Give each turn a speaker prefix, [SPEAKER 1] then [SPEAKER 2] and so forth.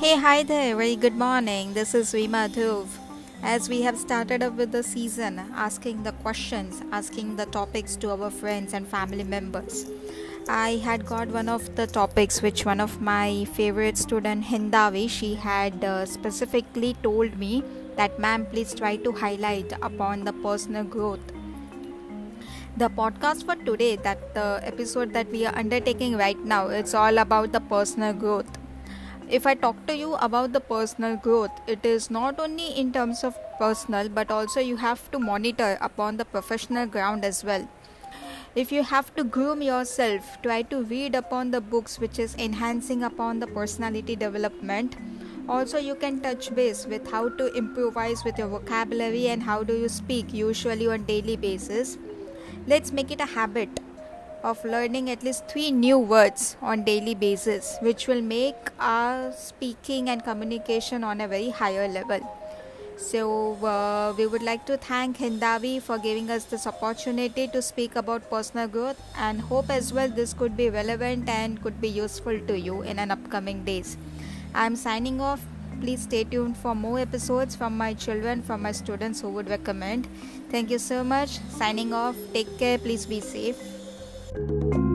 [SPEAKER 1] Hey, hi there, very good morning. This is Rima Dhuv. As we have started up with the season, asking the questions, asking the topics to our friends and family members. I had got one of the topics which one of my favorite student Hindavi she had uh, specifically told me that ma'am please try to highlight upon the personal growth the podcast for today that the episode that we are undertaking right now it's all about the personal growth if I talk to you about the personal growth, it is not only in terms of personal but also you have to monitor upon the professional ground as well. If you have to groom yourself, try to read upon the books which is enhancing upon the personality development. Also, you can touch base with how to improvise with your vocabulary and how do you speak usually on daily basis. Let's make it a habit of learning at least three new words on daily basis which will make our speaking and communication on a very higher level. So uh, we would like to thank hindavi for giving us this opportunity to speak about personal growth and hope as well this could be relevant and could be useful to you in an upcoming days. I'm signing off. Please stay tuned for more episodes from my children from my students who would recommend. Thank you so much. Signing off. Take care. Please be safe thank you